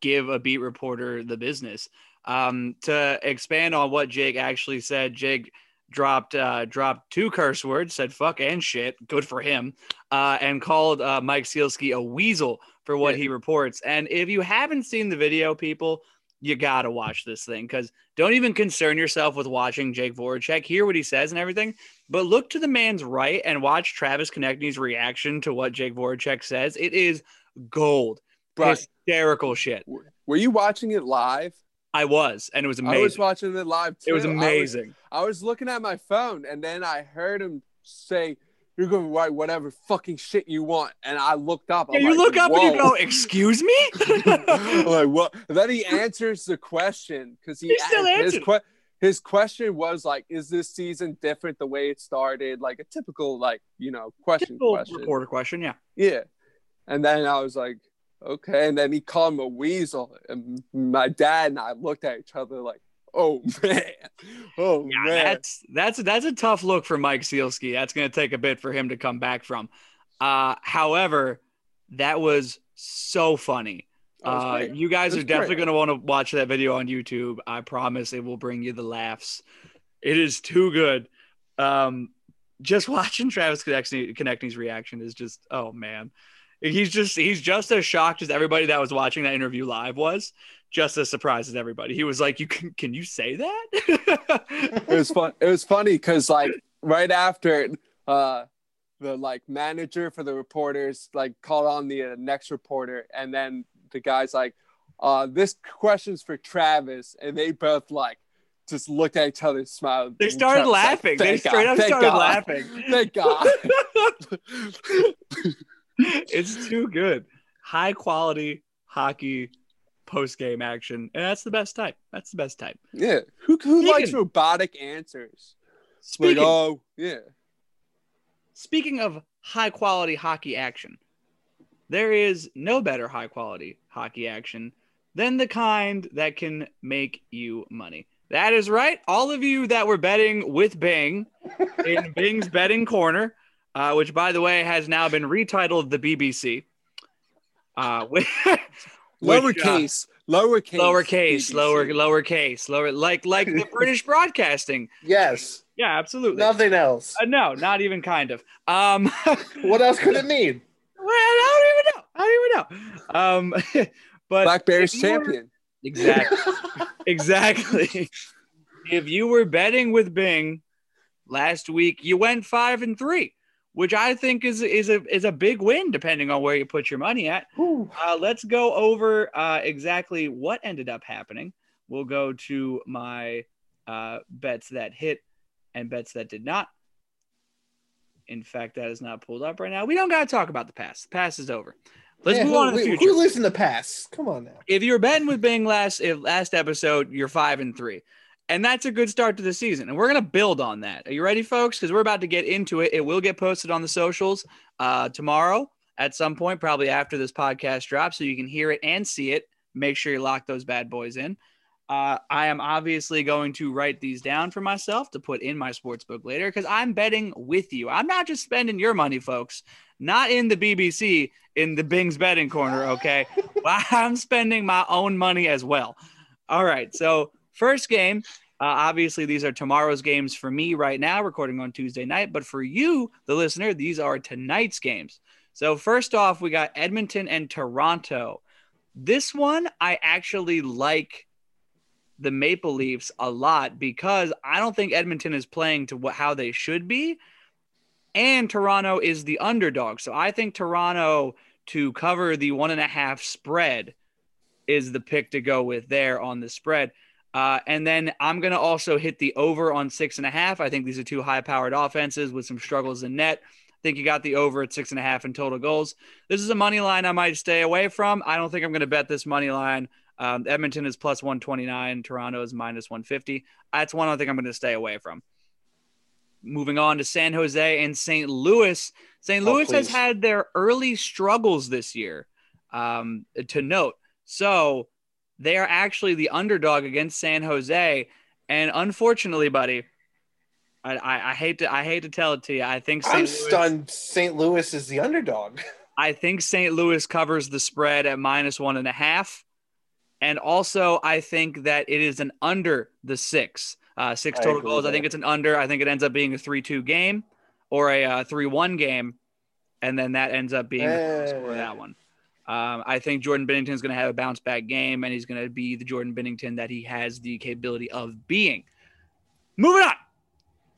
S1: give a beat reporter the business. Um, to expand on what Jake actually said, Jake dropped uh, dropped two curse words, said fuck and shit. Good for him, uh, and called uh, Mike Sielski a weasel for what yeah. he reports. And if you haven't seen the video, people, you gotta watch this thing because don't even concern yourself with watching Jake Voracek, hear what he says and everything, but look to the man's right and watch Travis Konecny's reaction to what Jake Voracek says. It is gold, hysterical shit.
S2: Were you watching it live?
S1: I was, and it was amazing.
S2: I was watching it live too.
S1: It was amazing.
S2: I was, I was looking at my phone, and then I heard him say, "You're going to write whatever fucking shit you want," and I looked up.
S1: Yeah, you like, look up Whoa. and you go, "Excuse me."
S2: like what? then he answers the question because he, he still his, que- his question was like, "Is this season different the way it started?" Like a typical, like you know, question. Typical question.
S1: reporter question. Yeah.
S2: Yeah. And then I was like, okay. And then he called him a weasel. And my dad and I looked at each other like, oh man. Oh yeah, man.
S1: That's that's that's a tough look for Mike Sielski. That's gonna take a bit for him to come back from. Uh, however, that was so funny. Uh, you guys are definitely going to want to watch that video on YouTube. I promise it will bring you the laughs. It is too good. Um, just watching Travis Konecny's reaction is just, oh man, He's just he's just as shocked as everybody that was watching that interview live was, just as surprised as everybody. He was like, "You can can you say that?"
S2: it was fun. It was funny because like right after uh the like manager for the reporters like called on the uh, next reporter, and then the guy's like, uh, "This question's for Travis," and they both like just looked at each other, smiled.
S1: They started laughing. Like, they straight God, up started God. laughing.
S2: Thank God.
S1: it's too good. High quality hockey post game action, and that's the best type. That's the best type.
S2: Yeah. Who who speaking, likes robotic answers? Speaking, like, oh yeah.
S1: Speaking of high quality hockey action, there is no better high quality hockey action than the kind that can make you money. That is right. All of you that were betting with Bing in Bing's betting corner uh, which, by the way, has now been retitled the BBC. Uh, which,
S2: lowercase, uh, Lowercase.
S1: lowercase,
S2: BBC.
S1: lower, lowercase, lower, like like the British broadcasting.
S3: Yes.
S1: Yeah, absolutely.
S3: Nothing else.
S1: Uh, no, not even kind of. Um,
S3: What else could it mean?
S1: well, I don't even know. I don't even know. Um, but
S2: Black Bears
S1: you were-
S2: champion.
S1: Exactly. exactly. if you were betting with Bing last week, you went five and three, which I think is is a is a big win depending on where you put your money at. Uh, let's go over uh, exactly what ended up happening. We'll go to my uh, bets that hit and bets that did not. In fact, that is not pulled up right now. We don't got to talk about the past. The past is over. Let's
S3: Yeah,
S1: move
S3: who,
S1: on to the future
S3: Who lives in the past? Come on now.
S1: if you were betting with Bing last if last episode, you're five and three. And that's a good start to the season. And we're gonna build on that. Are you ready, folks? Because we're about to get into it. It will get posted on the socials uh, tomorrow at some point, probably after this podcast drops, so you can hear it and see it. Make sure you lock those bad boys in. Uh, I am obviously going to write these down for myself to put in my sports book later because I'm betting with you. I'm not just spending your money, folks. Not in the BBC, in the Bing's betting corner. Okay, I'm spending my own money as well. All right. So first game. Uh, obviously, these are tomorrow's games for me right now, recording on Tuesday night. But for you, the listener, these are tonight's games. So first off, we got Edmonton and Toronto. This one I actually like the Maple Leafs a lot because I don't think Edmonton is playing to what, how they should be. And Toronto is the underdog. So I think Toronto to cover the one and a half spread is the pick to go with there on the spread. Uh, and then I'm going to also hit the over on six and a half. I think these are two high powered offenses with some struggles in net. I think you got the over at six and a half in total goals. This is a money line I might stay away from. I don't think I'm going to bet this money line. Um, Edmonton is plus 129. Toronto is minus 150. That's one I think I'm going to stay away from. Moving on to San Jose and St. Louis. St.
S3: Oh,
S1: Louis has had their early struggles this year um, to note. So they are actually the underdog against San Jose. And unfortunately, buddy, I, I, I hate to I hate to tell it to you. I think St.
S3: I'm
S1: Louis,
S3: stunned. St. Louis is the underdog.
S1: I think St. Louis covers the spread at minus one and a half. And also, I think that it is an under the six, uh, six total
S3: agree
S1: goals. I think it's an under. I think it ends up being a three-two game or a uh, three-one game, and then that ends up being the score of
S3: Eh.
S1: that one. Um, I think Jordan Binnington is going to have a bounce back game, and he's going to be the Jordan Binnington that he has the capability of being. Moving on,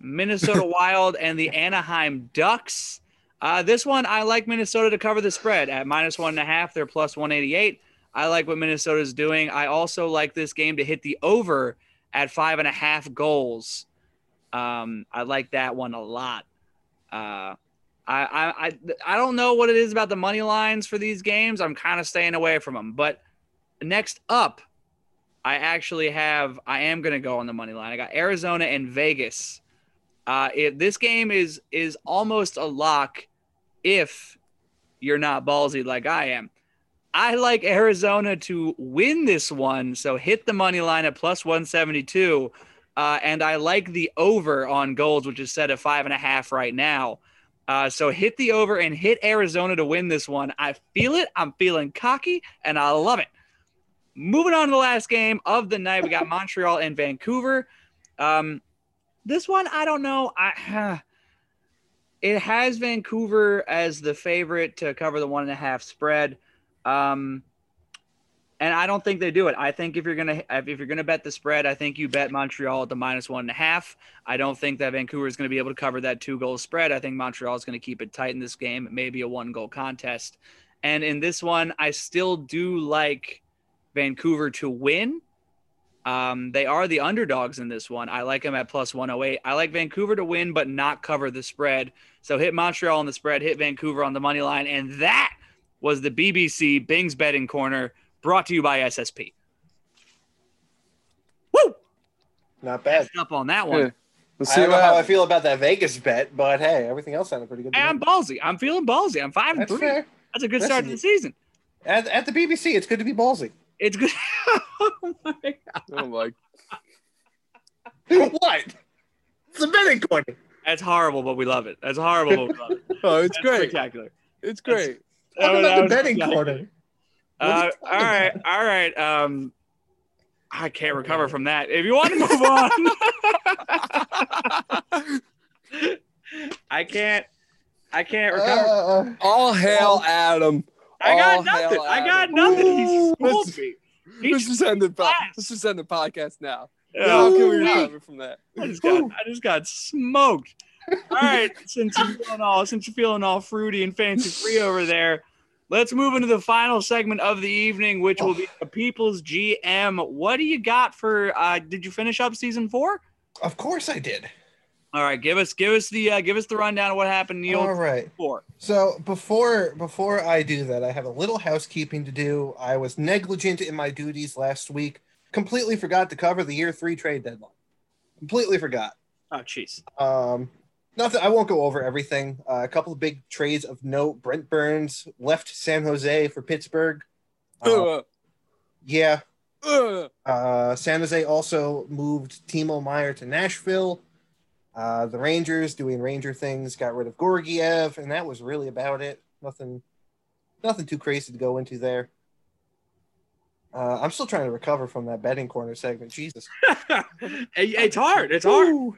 S1: Minnesota Wild and the Anaheim Ducks. Uh, this one, I like Minnesota to cover the spread at minus one and a half. They're plus 188. I like what Minnesota's doing. I also like this game to hit the over at five and a half goals. Um, I like that one a lot. Uh, I, I, I, don't know what it is about the money lines for these games. I'm kind of staying away from them. But next up, I actually have, I am going to go on the money line. I got Arizona and Vegas. Uh, if this game is is almost a lock if you're not ballsy like I am. I like Arizona to win this one, so hit the money line at plus 172. Uh, and I like the over on goals, which is set at five and a half right now. Uh, so hit the over and hit Arizona to win this one. I feel it. I'm feeling cocky, and I love it. Moving on to the last game of the night, we got Montreal and Vancouver. Um, this one, I don't know. I it has Vancouver as the favorite to cover the one and a half spread. Um, and I don't think they do it. I think if you're gonna if you're gonna bet the spread, I think you bet Montreal at the minus one and a half. I don't think that Vancouver is to be able to cover that two goal spread. I think Montreal is to keep it tight in this game, maybe a one goal contest. And in this one, I still do like Vancouver to win. Um, they are the underdogs in this one. I like them at plus 108. I like Vancouver to win, but not cover the spread. So hit Montreal on the spread, hit Vancouver on the money line, and that was the BBC Bing's betting corner brought to you by SSP. Woo!
S3: Not bad.
S1: Up on that one.
S2: Yeah. Let's
S3: I don't know
S2: what
S3: how I feel about that Vegas bet, but hey, everything else sounded pretty good. to
S1: Hey. I'm ballsy. I'm feeling ballsy. I'm five and
S3: That's
S1: three.
S3: fair.
S1: That's a good start to the season.
S3: At, at the BBC, it's good to be ballsy.
S1: It's good. oh my God.
S2: Oh my!
S3: what? It's a betting corner.
S1: That's horrible, but we love it. That's horrible, but we love it.
S2: Oh, it's
S1: That's
S2: great.
S1: spectacular.
S2: It's great.
S3: Talk about the betting
S1: spectacular.
S3: corner. Are
S1: Uh, all right, all right. Um, I can't recover from that. If you want to move on, I can't. I can't recover.
S3: Uh,
S2: All hail Adam.
S1: I got
S2: all
S1: nothing. I got nothing. He
S2: Ooh,
S1: schooled
S2: let's-
S1: me. He
S2: Let's just end the po- let's just end the podcast now.
S1: Yeah.
S2: How can we recover from that?
S1: I just got I just got smoked. All right, since you're feeling all since you're feeling all fruity and fancy free over there, let's move into the final segment of the evening, which will be the People's GM. What do you got for? uh Did you finish up season four?
S3: of course I did.
S1: All right, give us give us the uh, give us the rundown of what happened the
S3: All right.
S1: four.
S3: So before before I do that, I have a little housekeeping to do. I was negligent in my duties last week. Completely forgot to cover the year three trade deadline. Completely forgot.
S1: Oh, jeez.
S3: Um, nothing. I won't go over everything. Uh, a couple of big trades of note. Brent Burns left San Jose for Pittsburgh. Uh,
S2: Uh,
S3: yeah.
S2: uh,
S3: Uh, San Jose also moved Timo Meier to Nashville. Uh, the Rangers doing Ranger things got rid of Georgiev, and that was really about it. Nothing, nothing too crazy to go into there. Uh, I'm still trying to recover from that betting corner segment. Jesus.
S1: Hey, it's hard. It's hard.
S3: Woo.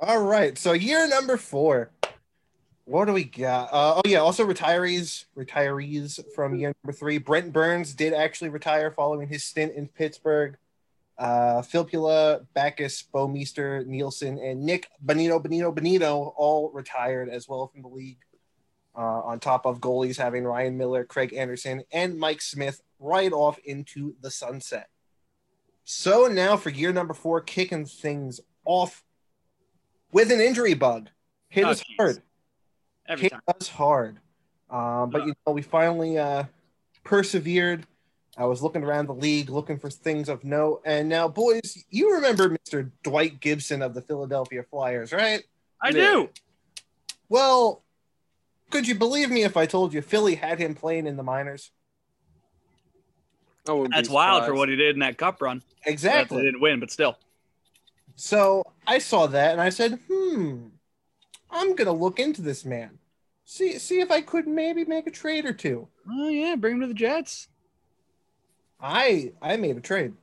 S3: All right. So year number four. What do we got? Uh, oh yeah. Also retirees. Retirees from year number three. Brent Burns did actually retire following his stint in Pittsburgh. Uh, Filppula, Backes, Bouwmeester, Nielsen, and Nick Benito, Benito, Benito all retired as well from the league. Uh, on top of goalies having Ryan Miller, Craig Anderson, and Mike Smith right off into the sunset. So now for year number four, kicking things off with an injury bug. Hit
S1: Oh,
S3: us
S1: geez.
S3: hard.
S1: Every
S3: Hit
S1: time.
S3: us hard. Um, but you know, we finally uh, persevered. I was looking around the league, looking for things of note. And now, boys, you remember Mr. Dwight Gibson of the Philadelphia Flyers, right?
S1: I
S2: Yeah.
S1: do.
S3: Well, could you believe me if I told you Philly had him playing in the minors?
S2: I
S1: That's wild for what he did in that cup run. They
S3: Exactly.
S1: didn't win, but still.
S3: So I saw that and I said, hmm, I'm gonna look into this man. See see if I could maybe make a trade or two.
S1: Oh yeah, bring him to the Jets.
S3: I I made a trade.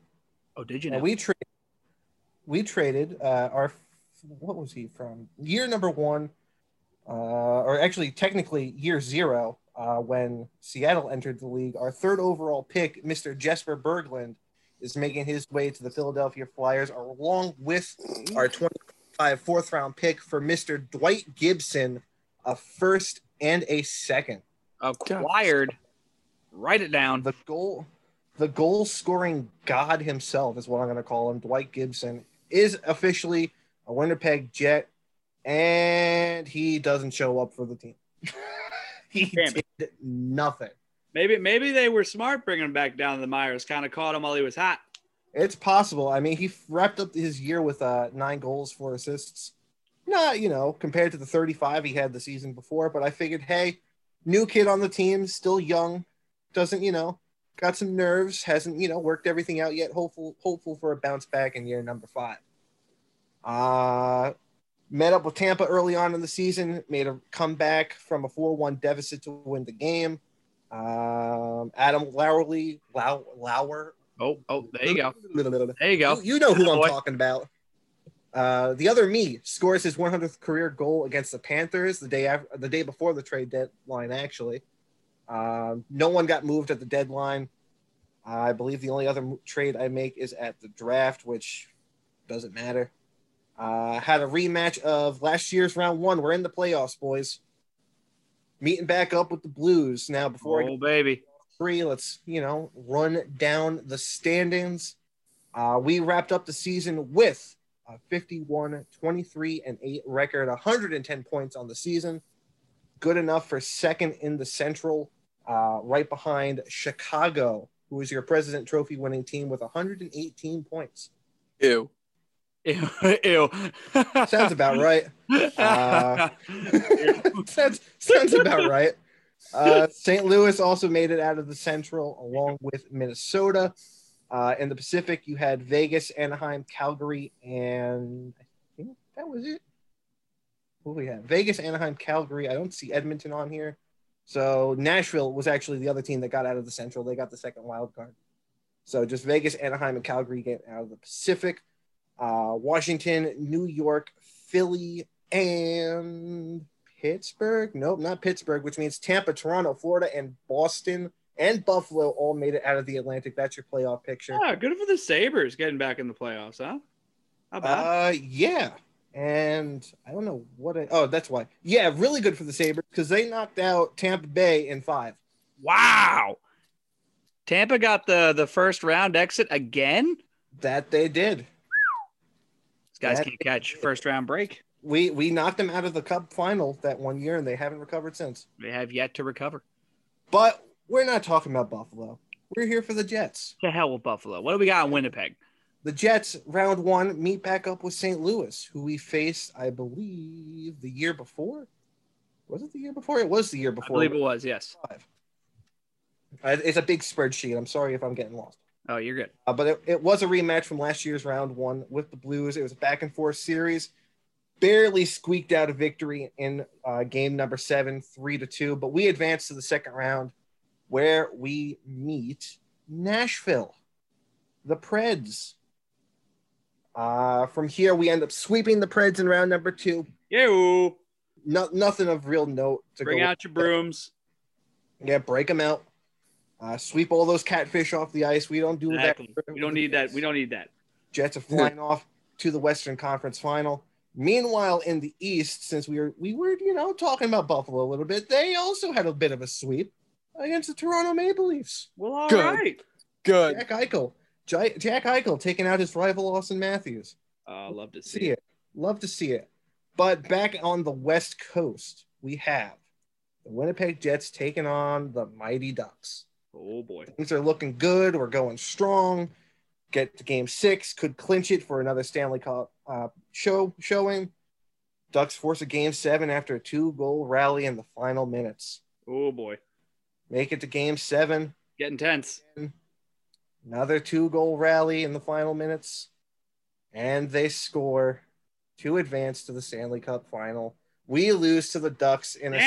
S1: Oh, did you
S3: Now,
S1: know?
S3: we traded we traded uh our what was he from? Year number one, uh, or actually technically year zero, uh, when Seattle entered the league, our third overall pick, Mr. Jesper Berglund, is making his way to the Philadelphia Flyers, along with mm-hmm. our 25 fourth round pick for Mr. Dwight Gibson, a first and a second.
S1: Acquired. Write it down.
S3: The goal, the goal scoring god himself is what I'm going to call him. Dwight Gibson is officially a Winnipeg Jet, and he doesn't show up for the team. he
S1: Damn
S3: did nothing.
S1: Maybe maybe they were smart bringing him back down to the Myers. Kind of caught him while he was hot.
S3: It's possible. I mean, he wrapped up his year with uh, nine goals, four assists. Not, you know, compared to the 35 he had the season before, but I figured, hey, new kid on the team, still young, doesn't, you know, got some nerves, hasn't, you know, worked everything out yet. Hopeful, hopeful for a bounce back in year number five. Uh, met up with Tampa early on in the season, made a comeback from a 4-1 deficit to win the game. Um, Adam Lowerly, Low, Lauer,
S1: Oh, oh, there you go. There you go.
S3: you, you know who I'm talking about. Uh, the other me scores his 100th career goal against the Panthers the day after, the day before the trade deadline. Actually, um, no one got moved at the deadline. I believe the only other trade I make is at the draft, which doesn't matter. Uh, had a rematch of last year's round one. We're in the playoffs, boys. Meeting back up with the Blues now. Before I
S1: Oh, baby.
S3: three. Let's, you know, run down the standings. Uh, we wrapped up the season with a 51, 23, and 8 record, 110 points on the season. Good enough for second in the Central, uh, right behind Chicago, who is your President Trophy winning team with 118 points.
S2: Ew.
S1: Ew. Ew.
S3: Sounds about right. Uh, sounds, sounds about right. Uh, St. Louis also made it out of the Central along with Minnesota. Uh, in the Pacific, you had Vegas, Anaheim, Calgary, and I think that was it. Who we had? Vegas, Anaheim, Calgary. I don't see Edmonton on here. So Nashville was actually the other team that got out of the Central. They got the second wild card. So just Vegas, Anaheim, and Calgary get out of the Pacific. Uh, Washington, New York, Philly, and Pittsburgh. Nope, not Pittsburgh, which means Tampa, Toronto, Florida, and Boston and Buffalo all made it out of the Atlantic. That's your playoff picture.
S1: Yeah, good for the Sabres getting back in the playoffs, huh? How about?
S3: Uh, yeah. And I don't know what. I, oh, that's why. Yeah, really good for the Sabres because they knocked out Tampa Bay in five.
S1: wow. Tampa got the the first round exit again.
S3: That they did.
S1: Guys
S3: That-
S1: can't catch first round break.
S3: We we knocked them out of the Cup final that one year, and they haven't recovered since.
S1: They have yet to recover.
S3: But we're not talking about Buffalo. We're here for the Jets.
S1: To hell with Buffalo. What do we got in Winnipeg?
S3: The Jets, round one, meet back up with St. Louis, who we faced, I believe, the year before. Was it the year before? It was the year
S1: I
S3: before.
S1: believe it was. Yes.
S3: It's a big spreadsheet. I'm sorry if I'm getting lost.
S1: Oh, you're good.
S3: Uh, but it, it was a rematch from last year's round one with the Blues. It was a back and forth series. Barely squeaked out a victory in uh, game number seven, three to two. But we advanced to the second round where we meet Nashville, the Preds. Uh, from here, we end up sweeping the Preds in round number two.
S1: You
S3: No, nothing of real note to
S1: bring out your brooms.
S3: Yeah, break them out. Uh, sweep all those catfish off the ice. We don't do
S1: Exactly.
S3: that.
S1: We don't need that. We don't need that.
S3: Jets are flying off to the Western Conference Final. Meanwhile, in the East, since we were we were you know talking about Buffalo a little bit, they also had a bit of a sweep against the Toronto Maple Leafs.
S1: Well, all right.
S2: Good. Good.
S3: Jack Eichel, Jack, Jack Eichel taking out his rival Auston Matthews.
S1: Uh, love to see
S3: See
S1: it.
S3: it, love to see it. But back on the West Coast, we have the Winnipeg Jets taking on the Mighty Ducks.
S1: Oh boy.
S3: things are looking good. We're going strong. Get to game six, could clinch it for another Stanley Cup uh, show showing. Ducks force a game seven after a two goal rally in the final minutes.
S1: Oh boy.
S3: Make it to game seven.
S1: Getting tense.
S3: Another two goal rally in the final minutes. And they score to advance to the Stanley Cup final. We lose to the Ducks in a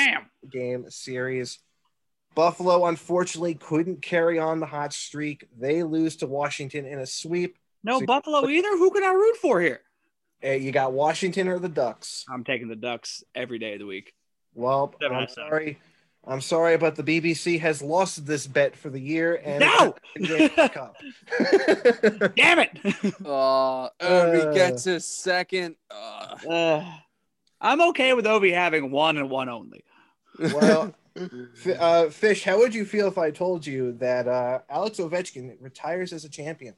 S3: game series. Buffalo unfortunately couldn't carry on the hot streak. They lose to Washington in a sweep.
S1: No
S3: So-
S1: Buffalo either. Who can I root for here?
S3: You got Washington or the Ducks.
S1: I'm taking the Ducks every day of the week.
S3: Well,
S1: Seven
S3: I'm
S1: out seven.
S3: sorry. I'm sorry, but the BBC has lost this bet for the year and
S1: No!
S3: it's the Cup.
S1: Damn it.
S2: Uh, Ovi
S3: Uh.
S2: gets his second. Uh,
S1: Uh, I'm okay with Ovi having one and one only.
S3: well, F- uh, Fish, how would you feel if I told you that uh, Alex Ovechkin retires as a champion?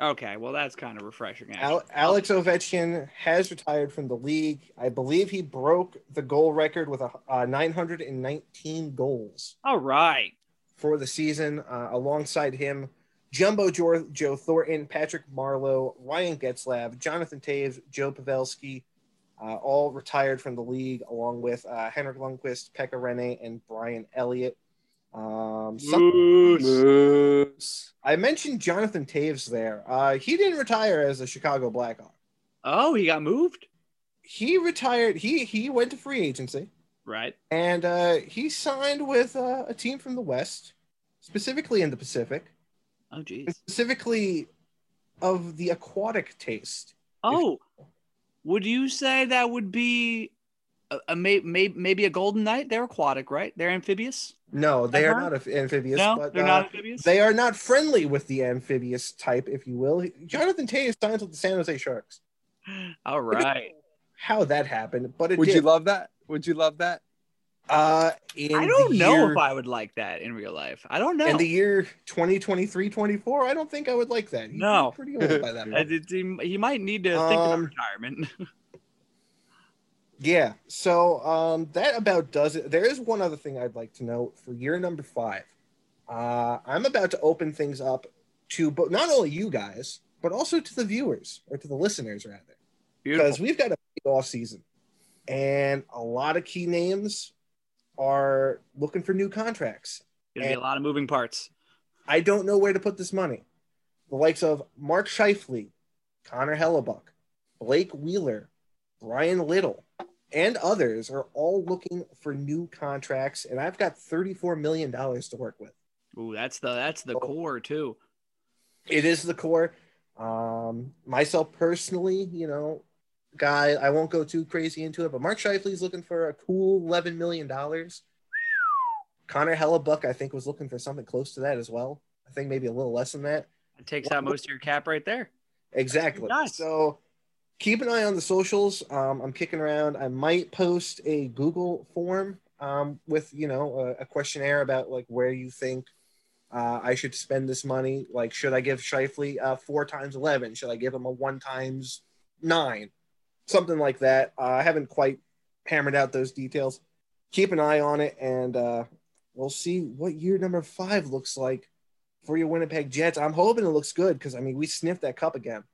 S1: Okay, well that's kind of refreshing.
S3: Al- Alex Ovechkin has retired from the league. I believe he broke the goal record with a, uh, 919 goals
S1: All right.
S3: for the season. Uh, alongside him, Jumbo Joe, Joe Thornton, Patrick Marleau, Ryan Getzlaf, Jonathan Toews, Joe Pavelski, uh, all retired from the league, along with uh, Henrik Lundqvist, Pekka Rinne, and Brian Elliott. Um, some-
S1: Moose.
S2: Moose.
S3: I mentioned Jonathan Toews there. Uh, he didn't retire as a Chicago Blackhawk.
S1: Oh, he got moved.
S3: He retired. He he went to free agency.
S1: Right.
S3: and uh, he signed with uh, a team from the West, specifically in the Pacific,
S1: Oh, geez.
S3: specifically of the aquatic taste.
S1: Oh, would you say that would be a, a may, may, maybe a golden knight? They're aquatic, right? They're amphibious.
S3: No, they are
S1: Uh-huh.
S3: not amphibious,
S1: no,
S3: but
S1: they're
S3: uh,
S1: not amphibious.
S3: they are not friendly with the amphibious type, if you will. Jonathan Toews signed with the San Jose Sharks.
S1: All right.
S3: How that happened, but it
S2: Would
S3: did.
S2: you love that? Would you love that?
S3: Uh, in
S1: I don't know
S3: year-
S1: if I would like that in real life. I don't know.
S3: In the year 2023-24, I don't think I would like that. He's
S1: No.
S3: pretty old by that point.
S1: he, might need to think about
S3: Um,
S1: retirement.
S3: Yeah. So um, that about does it. There is one other thing I'd like to note for year number five. Uh, I'm about to open things up to, but not only you guys, but also to the viewers or to the listeners rather, because we've got a big off season, and a lot of key names are looking for new contracts.
S1: Gonna be a lot of moving parts.
S3: I don't know where to put this money. The likes of Mark Scheifele, Connor Hellebuyck, Blake Wheeler, Bryan Little, and others are all looking for new contracts, and I've got $34 million to work with.
S1: Ooh, that's the that's the oh. core too.
S3: It is the core. Um, myself personally, you know, guy, I won't go too crazy into it, but Mark Scheifele's looking for a cool $11 million. Connor Hellebuyck, I think, was looking for something close to that as well. I think maybe a little less than that.
S1: It takes out most of your cap right there.
S3: Exactly. Nice. So keep an eye on the socials. Um, I'm kicking around. I might post a Google form um, with you know a, a, questionnaire about like where you think uh, I should spend this money. Like, should I give Scheifele uh, four times eleven? Should I give him a one times nine? Something like that. Uh, I haven't quite hammered out those details. Keep an eye on it, and uh, we'll see what year number five looks like for your Winnipeg Jets. I'm hoping it looks good because I mean we sniffed that cup again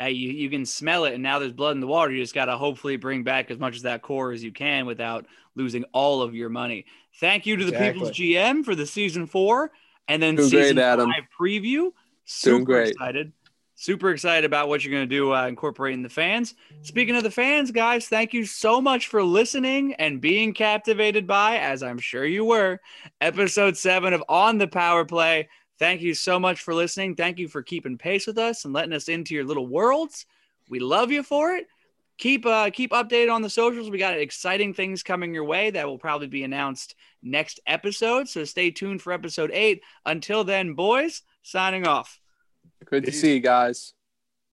S1: hey, you, you can smell it and now there's blood in the water. You just got to hopefully bring back as much of that core as you can without losing all of your money. Thank you to the exactly. People's GM for the season four and then Doing season great, Adam. five preview. Super Doing great. excited. Super excited about what you're going to do uh, incorporating the fans. Speaking of the fans, guys, thank you so much for listening and being captivated by, as I'm sure you were, episode seven of On the Power Play. Thank you so much for listening. Thank you for keeping pace with us and letting us into your little worlds. We love you for it. Keep uh, keep updated on the socials. We got exciting things coming your way that will probably be announced next episode. So stay tuned for episode eight. Until then, boys, signing off.
S2: Good to see you guys.